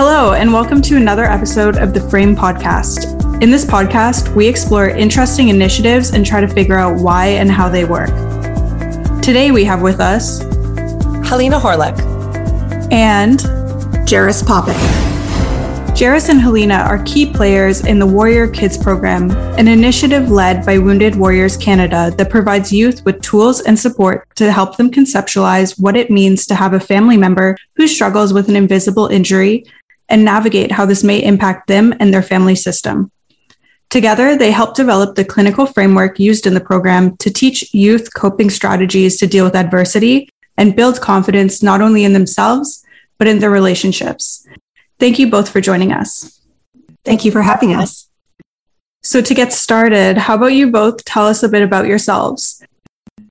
Hello, and welcome to another episode of the Frame Podcast. In this podcast, we explore interesting initiatives and try to figure out why and how they work. Today, we have with us Helena Hawryluk and Jerris Popik. Jerris and Helena are key players in the Warrior Kids program, an initiative led by Wounded Warriors Canada that provides youth with tools and support to help them conceptualize what it means to have a family member who struggles with an invisible injury and navigate how this may impact them and their family system. Together, they help develop the clinical framework used in the program to teach youth coping strategies to deal with adversity and build confidence not only in themselves, but in their relationships. Thank you both for joining us. Thank you for having us. So, to get started, how about you both tell us a bit about yourselves?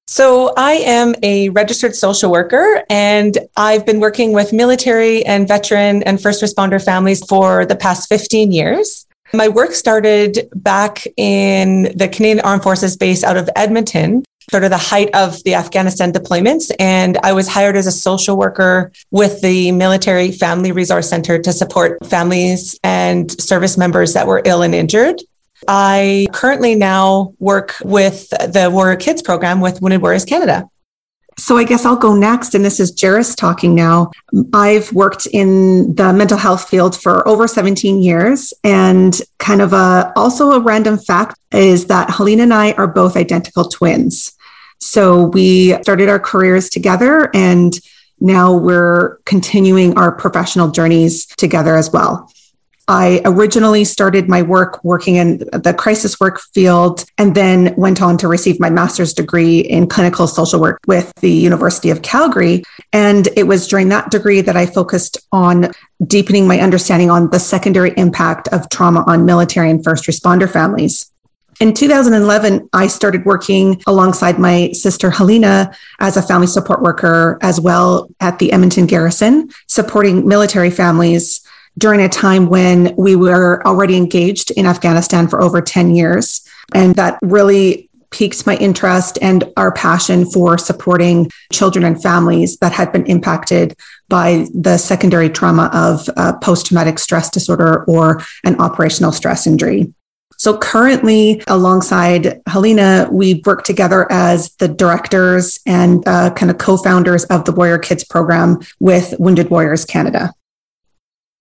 So, I am a registered social worker and I've been working with military and veteran and first responder families for the past 15 years. My work started back in the Canadian Armed Forces base out of Edmonton, sort of the height of the Afghanistan deployments. And I was hired as a social worker with the Military Family Resource Center to support families and service members that were ill and injured. I currently now work with the Warrior Kids program with Wounded Warriors Canada. So I guess I'll go next. And this is Jerris talking now. I've worked in the mental health field for over 17 years. And kind of a also a random fact is that Helena and I are both identical twins. So we started our careers together and now we're continuing our professional journeys together as well. I originally started my work working in the crisis work field and then went on to receive my master's degree in clinical social work with the University of Calgary. And it was during that degree that I focused on deepening my understanding on the secondary impact of trauma on military and first responder families. In 2011, I started working alongside my sister Helena as a family support worker as well at the Edmonton Garrison, supporting military families during a time when we were already engaged in Afghanistan for over 10 years. And that really piqued my interest and our passion for supporting children and families that had been impacted by the secondary trauma of uh, post traumatic stress disorder or an operational stress injury. So currently, alongside Helena, we work together as the directors and uh, kind of co founders of the Warrior Kids program with Wounded Warriors Canada.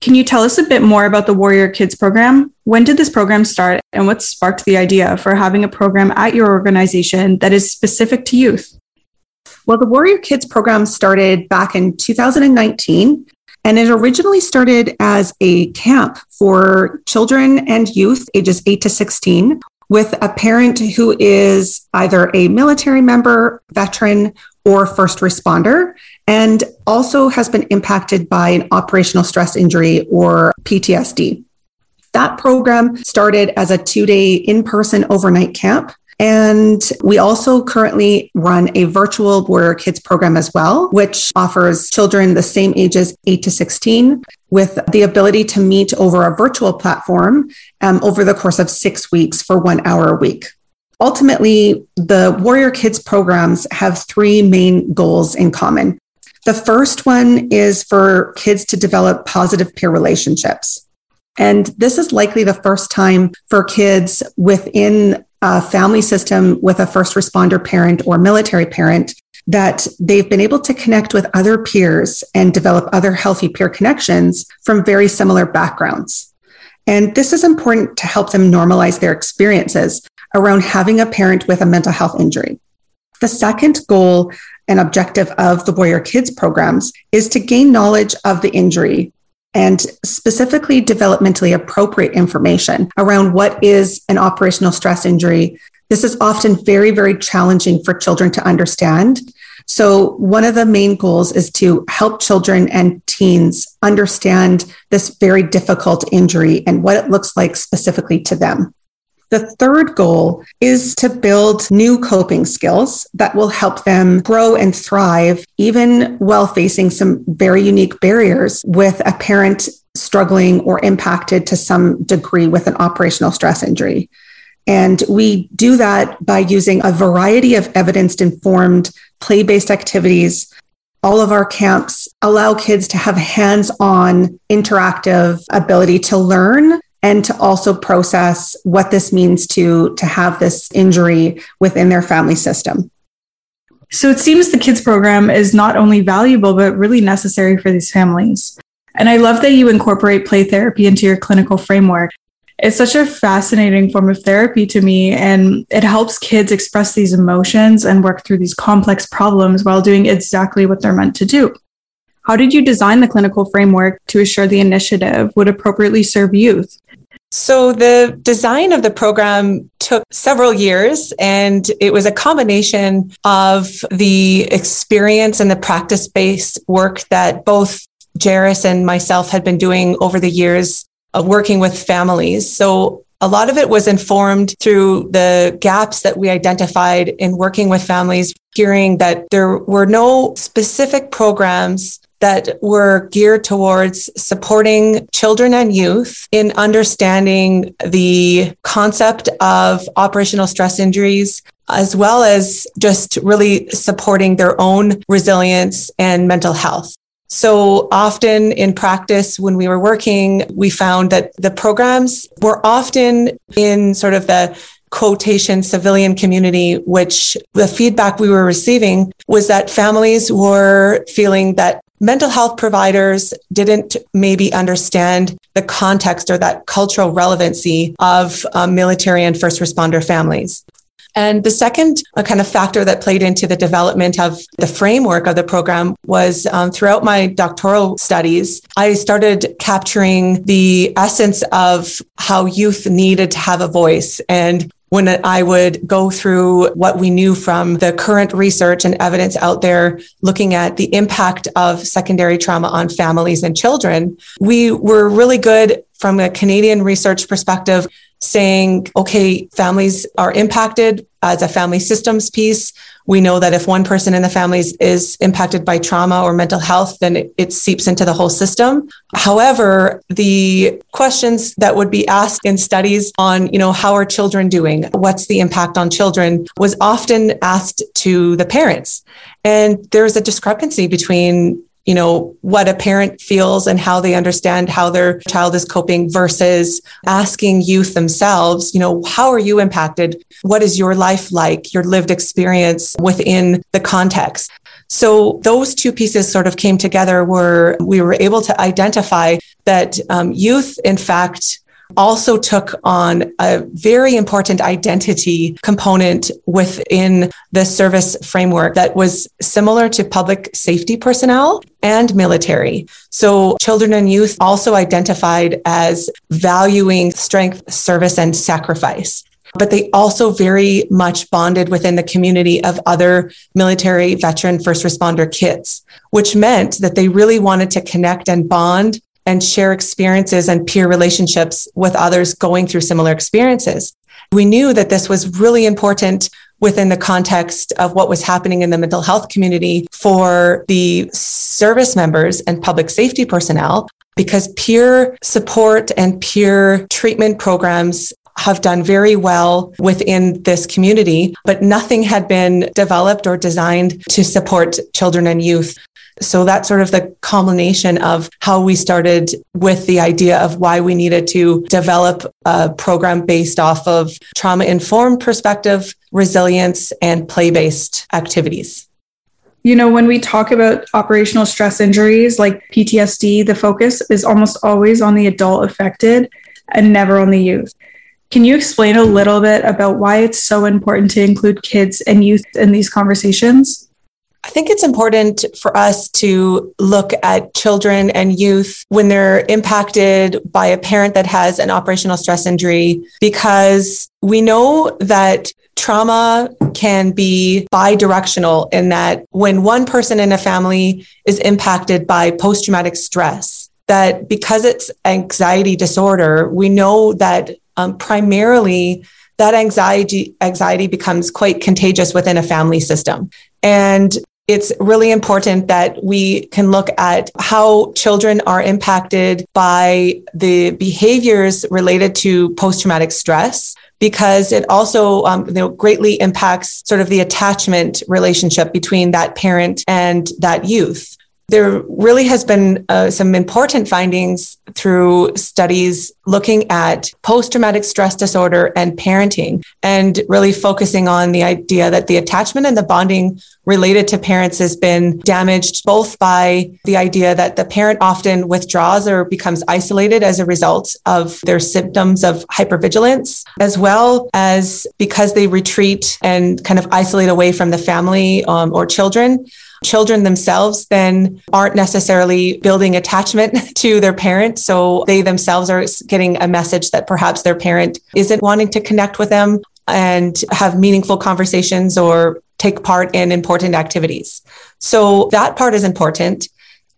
Can you tell us a bit more about the Warrior Kids program? When did this program start and what sparked the idea for having a program at your organization that is specific to youth? Well, the Warrior Kids program started back in 2019 and it originally started as a camp for children and youth ages 8 to 16 with a parent who is either a military member, veteran, or first responder, and also has been impacted by an operational stress injury or PTSD. That program started as a two day in person overnight camp. And we also currently run a virtual Warrior Kids program as well, which offers children the same ages 8 to 16 with the ability to meet over a virtual platform um, over the course of six weeks for one hour a week. Ultimately, the Warrior Kids programs have three main goals in common. The first one is for kids to develop positive peer relationships. And this is likely the first time for kids within a family system with a first responder parent or military parent that they've been able to connect with other peers and develop other healthy peer connections from very similar backgrounds. And this is important to help them normalize their experiences around having a parent with a mental health injury. The second goal and objective of the Warrior Kids programs is to gain knowledge of the injury and specifically developmentally appropriate information around what is an operational stress injury. This is often very, very challenging for children to understand. So, one of the main goals is to help children and teens understand this very difficult injury and what it looks like specifically to them. The third goal is to build new coping skills that will help them grow and thrive, even while facing some very unique barriers with a parent struggling or impacted to some degree with an operational stress injury. And we do that by using a variety of evidence informed play based activities all of our camps allow kids to have hands on interactive ability to learn and to also process what this means to, to have this injury within their family system. So it seems the kids program is not only valuable, but really necessary for these families. And I love that you incorporate play therapy into your clinical framework. It's such a fascinating form of therapy to me, and it helps kids express these emotions and work through these complex problems while doing exactly what they're meant to do. How did you design the clinical framework to assure the initiative would appropriately serve youth? So, the design of the program took several years, and it was a combination of the experience and the practice based work that both Jerris and myself had been doing over the years of working with families. So a lot of it was informed through the gaps that we identified in working with families, hearing that there were no specific programs that were geared towards supporting children and youth in understanding the concept of operational stress injuries, as well as just really supporting their own resilience and mental health. So often in practice, when we were working, we found that the programs were often in sort of the quotation civilian community, which the feedback we were receiving was that families were feeling that mental health providers didn't maybe understand the context or that cultural relevancy of um, military and first responder families. And the second uh, kind of factor that played into the development of the framework of the program was um, throughout my doctoral studies, I started capturing the essence of how youth needed to have a voice and when I would go through what we knew from the current research and evidence out there, looking at the impact of secondary trauma on families and children, we were really good from a Canadian research perspective saying, okay, families are impacted as a family systems piece. We know that if one person in the families is impacted by trauma or mental health, then it, it, seeps into the whole system. However, the questions that would be asked in studies on, you know, how are children doing? What's the impact on children was often asked to the parents. And there's a discrepancy between you know, what a parent feels and how they understand how their child is coping versus asking youth themselves, you know, how are you impacted? What is your life like, your lived experience within the context? So those two pieces sort of came together where we were able to identify that um, youth, in fact, also took on a very important identity component within the service framework that was similar to public safety personnel and military. So children and youth also identified as valuing strength, service, and sacrifice but they also very much bonded within the community of other military, veteran, first responder kids, which meant that they really wanted to connect and bond and share experiences and peer relationships with others going through similar experiences. We knew that this was really important within the context of what was happening in the mental health community for the service members and public safety personnel because peer support and peer treatment programs have done very well within this community, but nothing had been developed or designed to support children and youth so that's sort of the culmination of how we started with the idea of why we needed to develop a program based off of trauma informed perspective, resilience, and play based activities. You know, when we talk about operational stress injuries like PTSD, the focus is almost always on the adult affected and never on the youth. Can you explain a little bit about why it's so important to include kids and youth in these conversations? I think it's important for us to look at children and youth when they're impacted by a parent that has an operational stress injury because we know that trauma can be bi-directional in that when one person in a family is impacted by post-traumatic stress that because it's anxiety disorder we know that um, primarily that anxiety anxiety becomes quite contagious within a family system. And it's really important that we can look at how children are impacted by the behaviors related to post traumatic stress because it also um, you know, greatly impacts sort of the attachment relationship between that parent and that youth. There really has been uh, some important findings through studies looking at post traumatic stress disorder and parenting, and really focusing on the idea that the attachment and the bonding related to parents has been damaged both by the idea that the parent often withdraws or becomes isolated as a result of their symptoms of hypervigilance, as well as because they retreat and kind of isolate away from the family um, or children children themselves then aren't necessarily building attachment to their parent. So they themselves are getting a message that perhaps their parent isn't wanting to connect with them and have meaningful conversations or take part in important activities. So that part is important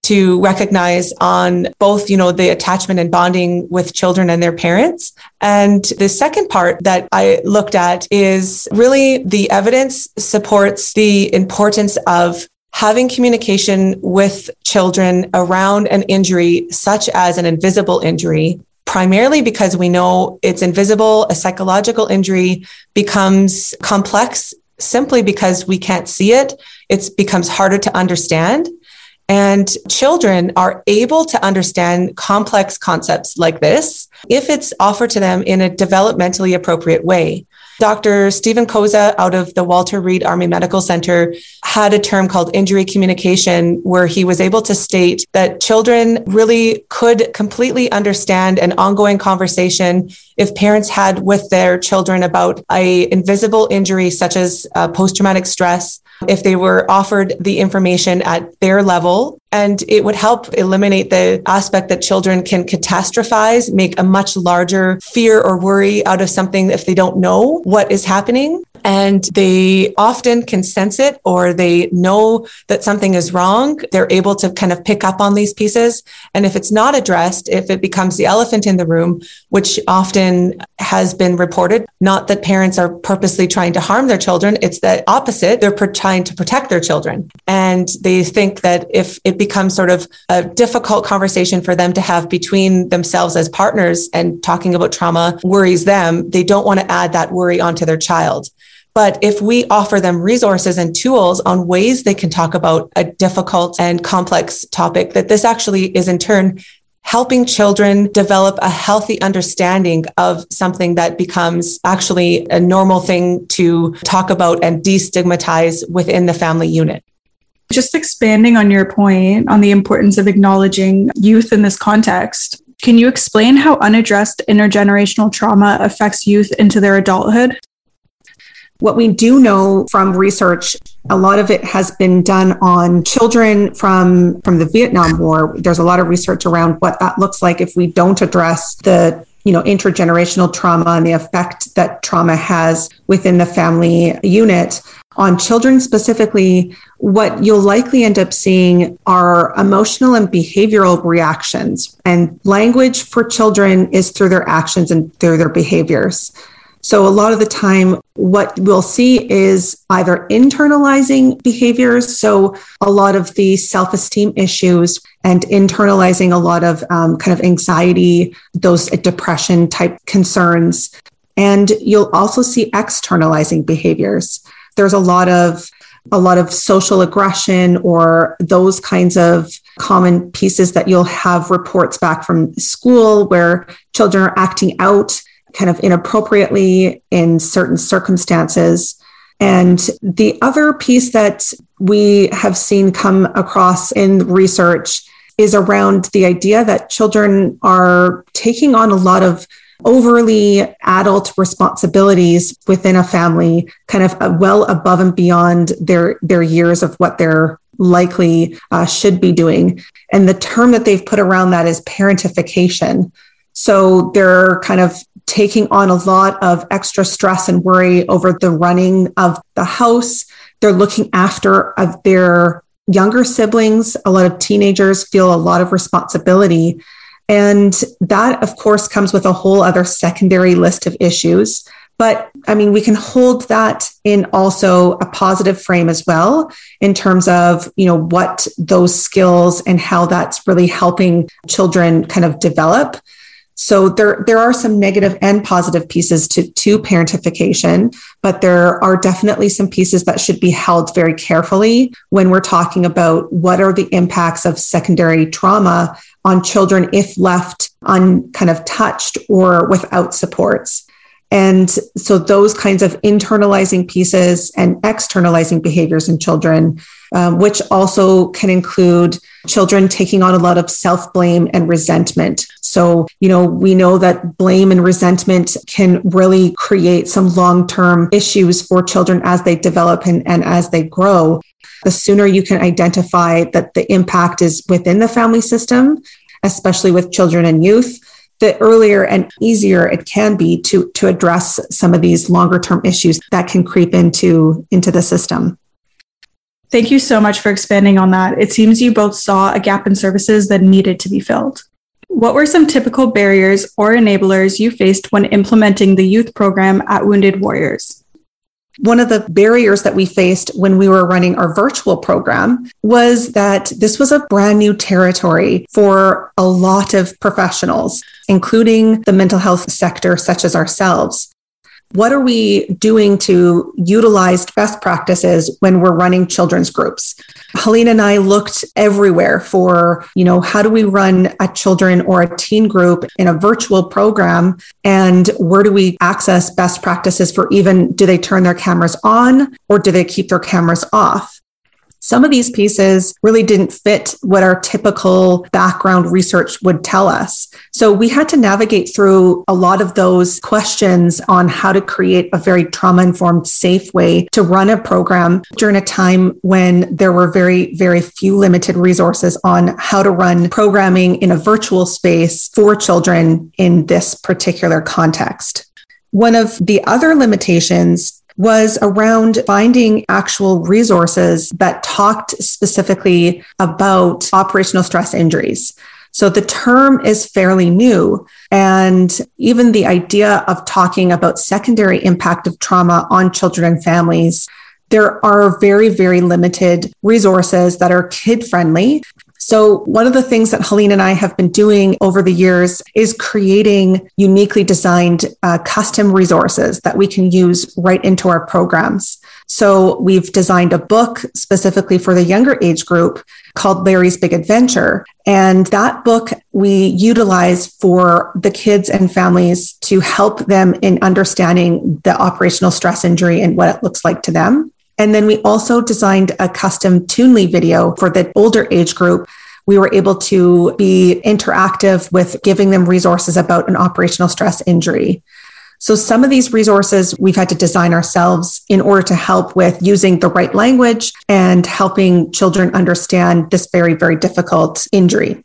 to recognize on both you know the attachment and bonding with children and their parents and the second part that i looked at is really the evidence supports the importance of having communication with children around an injury, such as an invisible injury, primarily because we know it's invisible, a psychological injury becomes complex simply because we can't see it. It becomes harder to understand. And children are able to understand complex concepts like this if it's offered to them in a developmentally appropriate way. Dr. Stephen Cozza out of the Walter Reed Army Medical Center had a term called injury communication, where he was able to state that children really could completely understand an ongoing conversation if parents had with their children about a invisible injury such as uh, post-traumatic stress if they were offered the information at their level. And it would help eliminate the aspect that children can catastrophize, make a much larger fear or worry out of something if they don't know what is happening and they often can sense it or they know that something is wrong. They're able to kind of pick up on these pieces. And if it's not addressed, if it becomes the elephant in the room, which often has been reported, not that parents are purposely trying to harm their children, it's the opposite. They're trying to protect their children. And they think that if it becomes sort of a difficult conversation for them to have between themselves as partners and talking about trauma worries them, they don't want to add that worry onto their child. But if we offer them resources and tools on ways they can talk about a difficult and complex topic, that this actually is in turn helping children develop a healthy understanding of something that becomes actually a normal thing to talk about and destigmatize within the family unit. Just expanding on your point on the importance of acknowledging youth in this context, can you explain how unaddressed intergenerational trauma affects youth into their adulthood? What we do know from research, a lot of it has been done on children from, from the Vietnam War. There's a lot of research around what that looks like if we don't address the you know intergenerational trauma and the effect that trauma has within the family unit. On children specifically what you'll likely end up seeing are emotional and behavioral reactions. And language for children is through their actions and through their behaviors so, a lot of the time, what we'll see is either internalizing behaviors. So, a lot of the self esteem issues and internalizing a lot of um, kind of anxiety, those depression type concerns. And you'll also see externalizing behaviors. There's a lot of a lot of social aggression or those kinds of common pieces that you'll have reports back from school where children are acting out kind of inappropriately in certain circumstances. And the other piece that we have seen come across in research is around the idea that children are taking on a lot of overly adult responsibilities within a family, kind of uh, well above and beyond their, their years of what they're likely uh, should be doing. And the term that they've put around that is parentification. So they're kind of taking on a lot of extra stress and worry over the running of the house. They're looking after of their younger siblings. A lot of teenagers feel a lot of responsibility. And that, of course, comes with a whole other secondary list of issues. But I mean, we can hold that in also a positive frame as well, in terms of, you know, what those skills and how that's really helping children kind of develop. So there, there are some negative and positive pieces to, to parentification, but there are definitely some pieces that should be held very carefully when we're talking about what are the impacts of secondary trauma on children if left un kind of touched or without supports. And so those kinds of internalizing pieces and externalizing behaviors in children, um, which also can include children taking on a lot of self blame and resentment. So, you know, we know that blame and resentment can really create some long term issues for children as they develop and, and as they grow. The sooner you can identify that the impact is within the family system, especially with children and youth, the earlier and easier it can be to to address some of these longer term issues that can creep into into the system thank you so much for expanding on that. It seems you both saw a gap in services that needed to be filled. What were some typical barriers or enablers you faced when implementing the youth program at wounded warriors? One of the barriers that we faced when we were running our virtual program was that this was a brand new territory for a lot of professionals, including the mental health sector, such as ourselves. What are we doing to utilize best practices when we're running children's groups? helene and I looked everywhere for, you know, how do we run a children or a teen group in a virtual program? And where do we access best practices for even do they turn their cameras on or do they keep their cameras off? Some of these pieces really didn't fit what our typical background research would tell us. So we had to navigate through a lot of those questions on how to create a very trauma informed, safe way to run a program during a time when there were very, very few limited resources on how to run programming in a virtual space for children in this particular context. One of the other limitations was around finding actual resources that talked specifically about operational stress injuries. So the term is fairly new. And even the idea of talking about secondary impact of trauma on children and families, there are very, very limited resources that are kid friendly so, one of the things that Helene and I have been doing over the years is creating uniquely designed uh, custom resources that we can use right into our programs. So, we've designed a book specifically for the younger age group called Larry's Big Adventure. And that book we utilize for the kids and families to help them in understanding the operational stress injury and what it looks like to them. And then we also designed a custom Toonly video for the older age group. We were able to be interactive with giving them resources about an operational stress injury. So some of these resources we've had to design ourselves in order to help with using the right language and helping children understand this very, very difficult injury.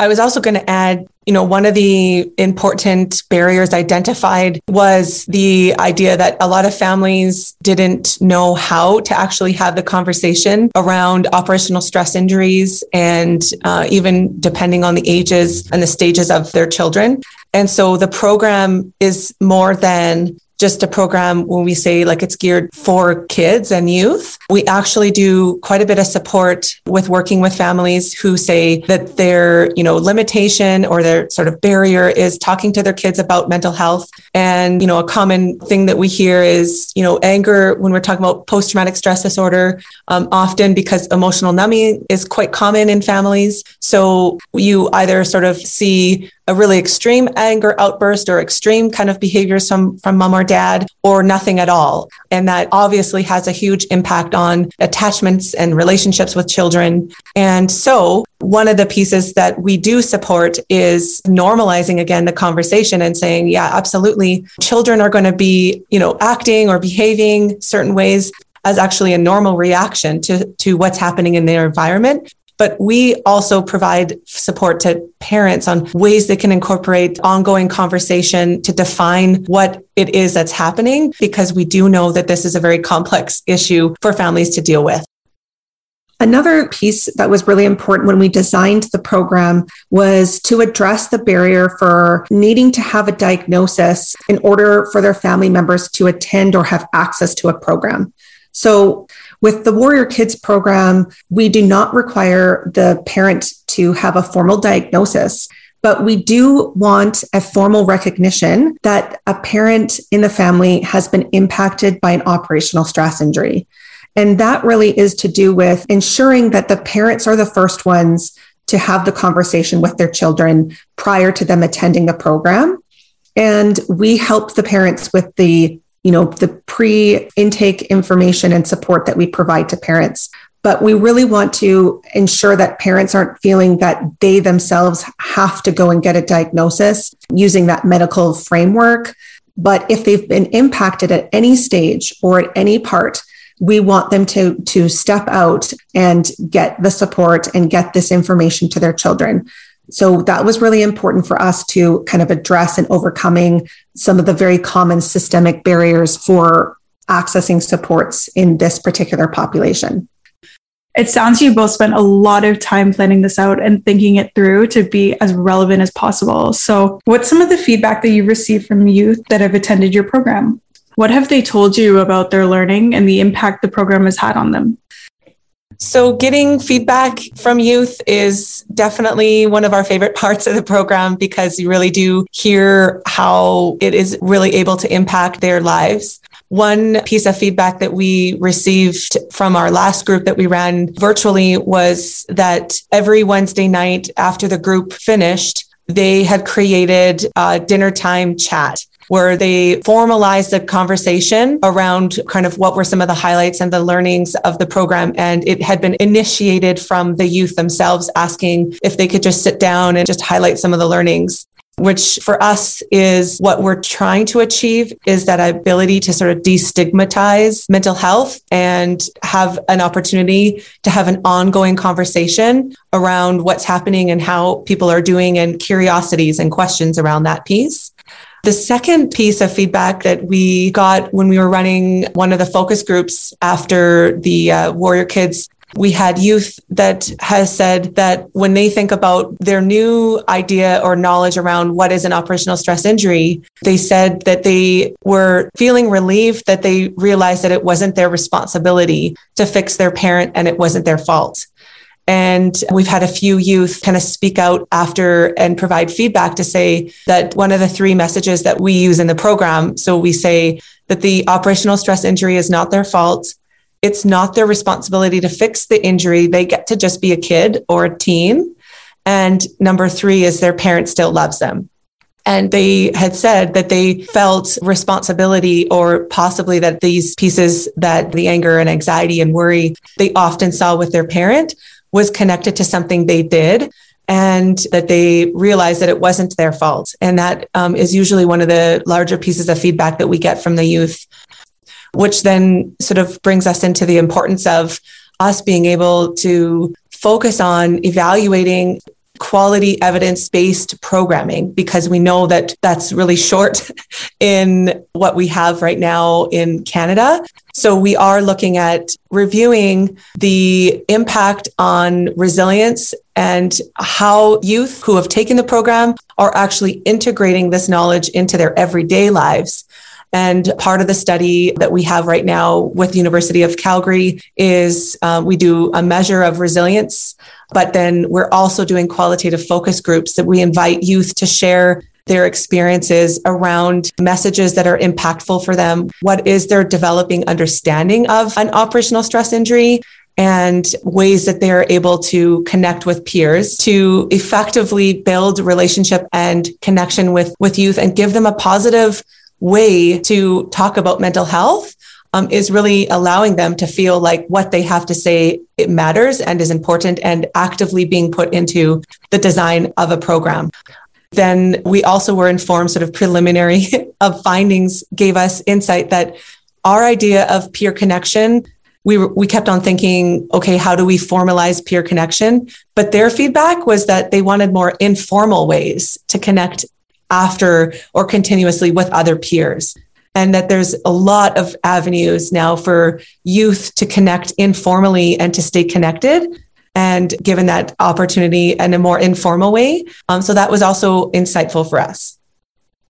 I was also going to add, you know, one of the important barriers identified was the idea that a lot of families didn't know how to actually have the conversation around operational stress injuries and uh, even depending on the ages and the stages of their children. And so the program is more than just a program when we say like it's geared for kids and youth. We actually do quite a bit of support with working with families who say that their, you know, limitation or their sort of barrier is talking to their kids about mental health. And, you know, a common thing that we hear is, you know, anger when we're talking about post traumatic stress disorder, um, often because emotional numbing is quite common in families. So you either sort of see a really extreme anger outburst or extreme kind of behaviors from, from mom or dad or nothing at all. And that obviously has a huge impact on attachments and relationships with children. And so one of the pieces that we do support is normalizing again the conversation and saying, yeah, absolutely. Children are going to be, you know, acting or behaving certain ways as actually a normal reaction to, to what's happening in their environment but we also provide support to parents on ways they can incorporate ongoing conversation to define what it is that's happening, because we do know that this is a very complex issue for families to deal with. Another piece that was really important when we designed the program was to address the barrier for needing to have a diagnosis in order for their family members to attend or have access to a program. So, with the Warrior Kids program, we do not require the parent to have a formal diagnosis. But we do want a formal recognition that a parent in the family has been impacted by an operational stress injury. And that really is to do with ensuring that the parents are the first ones to have the conversation with their children prior to them attending the program. And we help the parents with the you know the pre-intake information and support that we provide to parents. But we really want to ensure that parents aren't feeling that they themselves have to go and get a diagnosis using that medical framework. But if they've been impacted at any stage or at any part we want them to to step out and get the support and get this information to their children so that was really important for us to kind of address and overcoming some of the very common systemic barriers for accessing supports in this particular population. It sounds you both spent a lot of time planning this out and thinking it through to be as relevant as possible. So, what's some of the feedback that you've received from youth that have attended your program? What have they told you about their learning and the impact the program has had on them? So, getting feedback from youth is definitely one of our favorite parts of the program because you really do hear how it is really able to impact their lives. One piece of feedback that we received from our last group that we ran virtually was that every Wednesday night after the group finished, they had created a dinner time chat where they formalized the conversation around kind of what were some of the highlights and the learnings of the program. And it had been initiated from the youth themselves asking if they could just sit down and just highlight some of the learnings which for us is what we're trying to achieve is that ability to sort of destigmatize mental health and have an opportunity to have an ongoing conversation around what's happening and how people are doing and curiosities and questions around that piece. The second piece of feedback that we got when we were running one of the focus groups after the uh, Warrior Kids we had youth that has said that when they think about their new idea or knowledge around what is an operational stress injury, they said that they were feeling relieved that they realized that it wasn't their responsibility to fix their parent and it wasn't their fault. And we've had a few youth kind of speak out after and provide feedback to say that one of the three messages that we use in the program. So we say that the operational stress injury is not their fault. It's not their responsibility to fix the injury. They get to just be a kid or a teen. And number three is their parent still loves them. And they had said that they felt responsibility or possibly that these pieces that the anger and anxiety and worry they often saw with their parent was connected to something they did and that they realized that it wasn't their fault. And that um, is usually one of the larger pieces of feedback that we get from the youth, which then sort of brings us into the importance of us being able to focus on evaluating quality evidence based programming because we know that that's really short in what we have right now in Canada. So we are looking at reviewing the impact on resilience and how youth who have taken the program are actually integrating this knowledge into their everyday lives. And part of the study that we have right now with the University of Calgary is uh, we do a measure of resilience but then we're also doing qualitative focus groups that we invite youth to share their experiences around messages that are impactful for them. What is their developing understanding of an operational stress injury? And ways that they're able to connect with peers to effectively build relationship and connection with, with youth and give them a positive way to talk about mental health um, is really allowing them to feel like what they have to say it matters and is important and actively being put into the design of a program. Then we also were informed, sort of preliminary of findings, gave us insight that our idea of peer connection we we kept on thinking okay how do we formalize peer connection but their feedback was that they wanted more informal ways to connect after or continuously with other peers and that there's a lot of avenues now for youth to connect informally and to stay connected and given that opportunity in a more informal way. Um, so that was also insightful for us.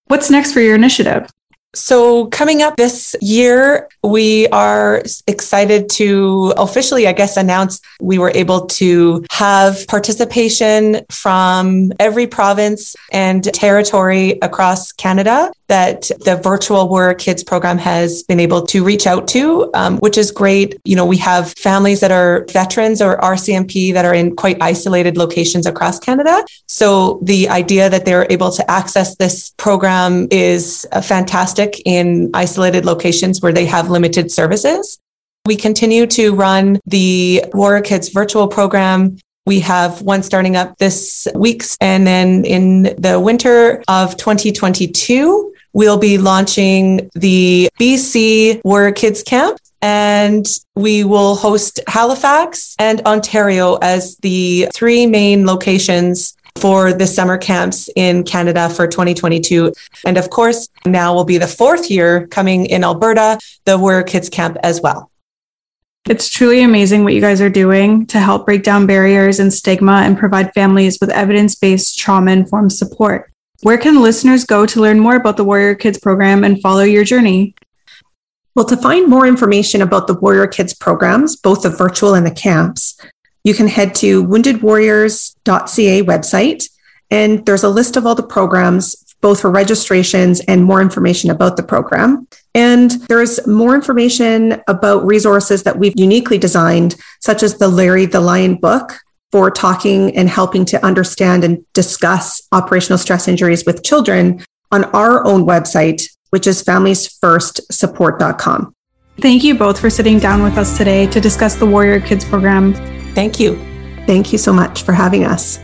What's next for your initiative? So, coming up this year, we are excited to officially, I guess, announce we were able to have participation from every province and territory across Canada that the virtual Warrior Kids program has been able to reach out to, um, which is great. You know, we have families that are veterans or RCMP that are in quite isolated locations across Canada. So, the idea that they're able to access this program is a fantastic in isolated locations where they have limited services. We continue to run the Warrior Kids virtual program. We have one starting up this week. And then in the winter of 2022, we'll be launching the BC Warrior Kids Camp. And we will host Halifax and Ontario as the three main locations for the summer camps in Canada for 2022. And of course, now will be the fourth year coming in Alberta, the Warrior Kids Camp as well. It's truly amazing what you guys are doing to help break down barriers and stigma and provide families with evidence based trauma informed support. Where can listeners go to learn more about the Warrior Kids program and follow your journey? Well, to find more information about the Warrior Kids programs, both the virtual and the camps, you can head to woundedwarriors.ca website, and there's a list of all the programs, both for registrations and more information about the program. And there's more information about resources that we've uniquely designed, such as the Larry the Lion book for talking and helping to understand and discuss operational stress injuries with children on our own website, which is familiesfirstsupport.com. Thank you both for sitting down with us today to discuss the Warrior Kids program. Thank you. Thank you so much for having us.